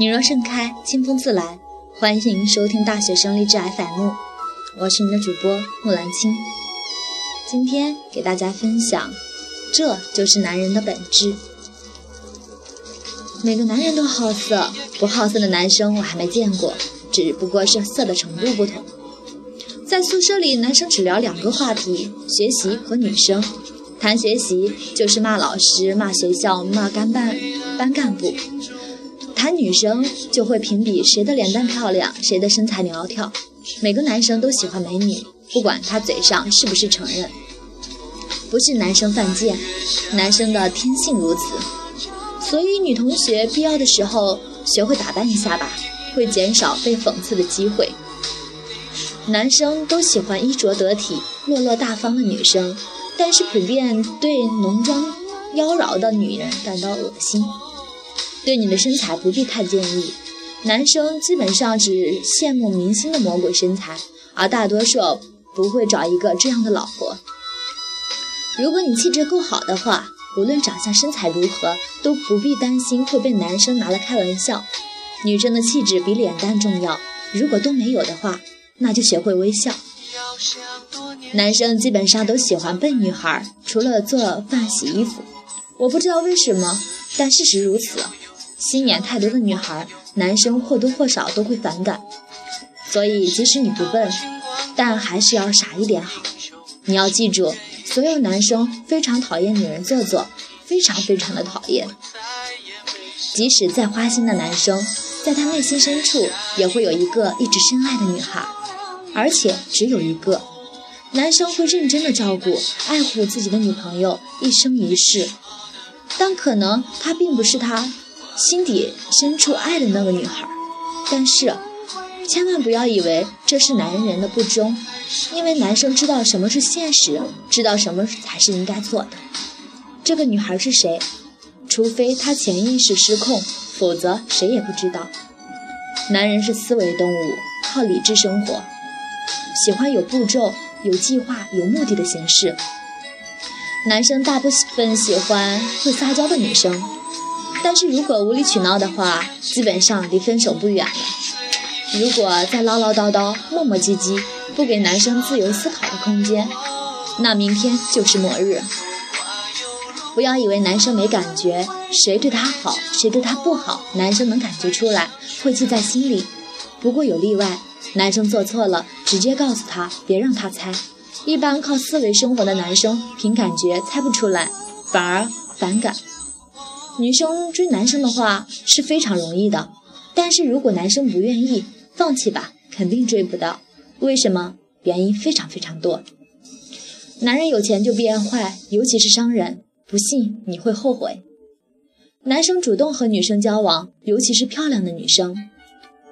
你若盛开，清风自来。欢迎收听大学生励志 FM，我是你的主播木兰青。今天给大家分享，这就是男人的本质。每个男人都好色，不好色的男生我还没见过，只不过是色的程度不同。在宿舍里，男生只聊两个话题：学习和女生。谈学习就是骂老师、骂学校、骂干班班干部；谈女生就会评比谁的脸蛋漂亮，谁的身材苗条。每个男生都喜欢美女，不管他嘴上是不是承认。不是男生犯贱，男生的天性如此。所以女同学必要的时候学会打扮一下吧，会减少被讽刺的机会。男生都喜欢衣着得体、落落大方的女生。但是普遍对浓妆妖娆的女人感到恶心。对你的身材不必太介意，男生基本上只羡慕明星的魔鬼身材，而大多数不会找一个这样的老婆。如果你气质够好的话，无论长相身材如何，都不必担心会被男生拿来开玩笑。女生的气质比脸蛋重要，如果都没有的话，那就学会微笑。男生基本上都喜欢笨女孩，除了做饭、洗衣服。我不知道为什么，但事实如此。心眼太多的女孩，男生或多或少都会反感。所以，即使你不笨，但还是要傻一点好。你要记住，所有男生非常讨厌女人做作，非常非常的讨厌。即使再花心的男生，在他内心深处也会有一个一直深爱的女孩，而且只有一个。男生会认真的照顾、爱护自己的女朋友一生一世，但可能他并不是他心底深处爱的那个女孩。但是，千万不要以为这是男人的不忠，因为男生知道什么是现实，知道什么才是应该做的。这个女孩是谁？除非他潜意识失控，否则谁也不知道。男人是思维动物，靠理智生活，喜欢有步骤。有计划、有目的的形式。男生大部分喜欢会撒娇的女生，但是如果无理取闹的话，基本上离分手不远了。如果再唠唠叨叨、磨磨唧唧，不给男生自由思考的空间，那明天就是末日。不要以为男生没感觉，谁对他好，谁对他不好，男生能感觉出来，会记在心里。不过有例外。男生做错了，直接告诉他，别让他猜。一般靠思维生活的男生，凭感觉猜不出来，反而反感。女生追男生的话是非常容易的，但是如果男生不愿意，放弃吧，肯定追不到。为什么？原因非常非常多。男人有钱就变坏，尤其是商人，不信你会后悔。男生主动和女生交往，尤其是漂亮的女生，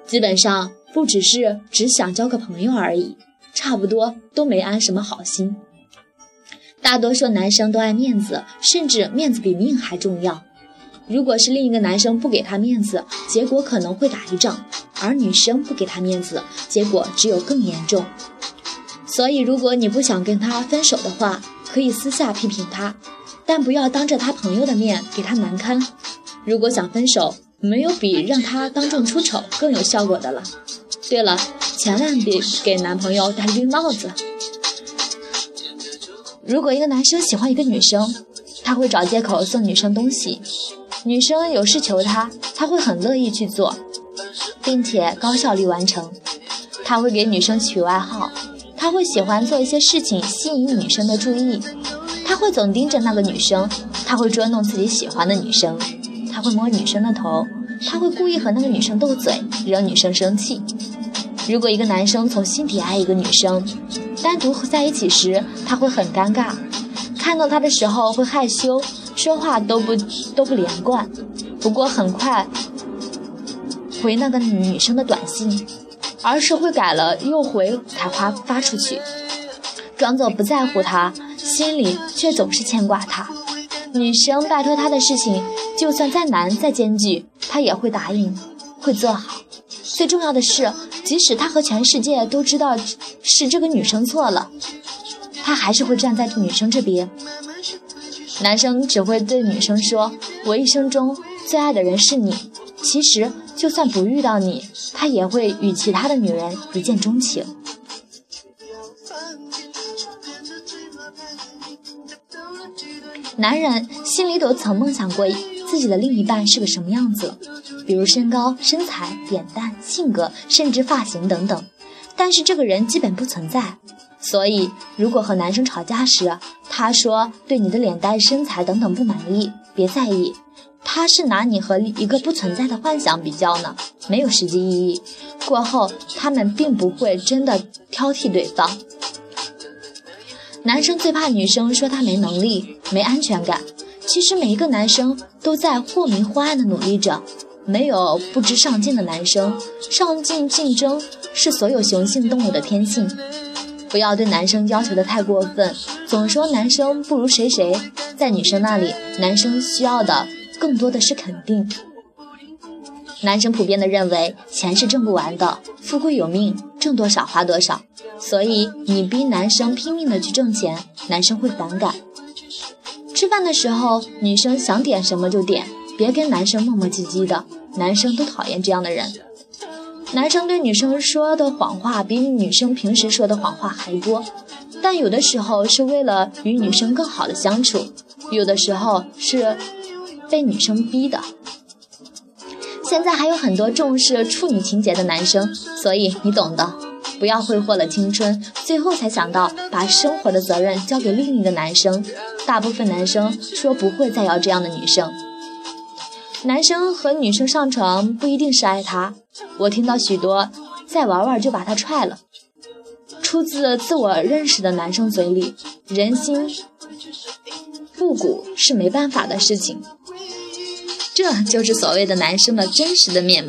基本上。不只是只想交个朋友而已，差不多都没安什么好心。大多数男生都爱面子，甚至面子比命还重要。如果是另一个男生不给他面子，结果可能会打一仗；而女生不给他面子，结果只有更严重。所以，如果你不想跟他分手的话，可以私下批评他，但不要当着他朋友的面给他难堪。如果想分手，没有比让他当众出丑更有效果的了。对了，千万别给男朋友戴绿帽子。如果一个男生喜欢一个女生，他会找借口送女生东西。女生有事求他，他会很乐意去做，并且高效率完成。他会给女生取外号，他会喜欢做一些事情吸引女生的注意。他会总盯着那个女生，他会捉弄自己喜欢的女生，他会摸女生的头，他会故意和那个女生斗嘴，惹女生生气。如果一个男生从心底爱一个女生，单独在一起时他会很尴尬，看到她的时候会害羞，说话都不都不连贯。不过很快回那个女生的短信，而是会改了又回才发发出去，装作不在乎她，心里却总是牵挂她。女生拜托他的事情，就算再难再艰巨，他也会答应，会做好。最重要的是。即使他和全世界都知道是这个女生错了，他还是会站在女生这边。男生只会对女生说：“我一生中最爱的人是你。”其实就算不遇到你，他也会与其他的女人一见钟情。男人心里都曾梦想过自己的另一半是个什么样子，比如身高、身材、脸蛋、性格，甚至发型等等。但是这个人基本不存在。所以，如果和男生吵架时，他说对你的脸蛋、身材等等不满意，别在意，他是拿你和一个不存在的幻想比较呢，没有实际意义。过后，他们并不会真的挑剔对方。男生最怕女生说他没能力、没安全感。其实每一个男生都在或明或暗的努力着，没有不知上进的男生。上进竞争是所有雄性动物的天性。不要对男生要求的太过分，总说男生不如谁谁，在女生那里，男生需要的更多的是肯定。男生普遍的认为钱是挣不完的，富贵有命，挣多少花多少。所以你逼男生拼命的去挣钱，男生会反感。吃饭的时候，女生想点什么就点，别跟男生磨磨唧唧的，男生都讨厌这样的人。男生对女生说的谎话比女生平时说的谎话还多，但有的时候是为了与女生更好的相处，有的时候是被女生逼的。现在还有很多重视处女情节的男生，所以你懂的。不要挥霍了青春，最后才想到把生活的责任交给另一个男生。大部分男生说不会再要这样的女生。男生和女生上床不一定是爱她，我听到许多再玩玩就把他踹了，出自自我认识的男生嘴里。人心复古是没办法的事情，这就是所谓的男生的真实的面目。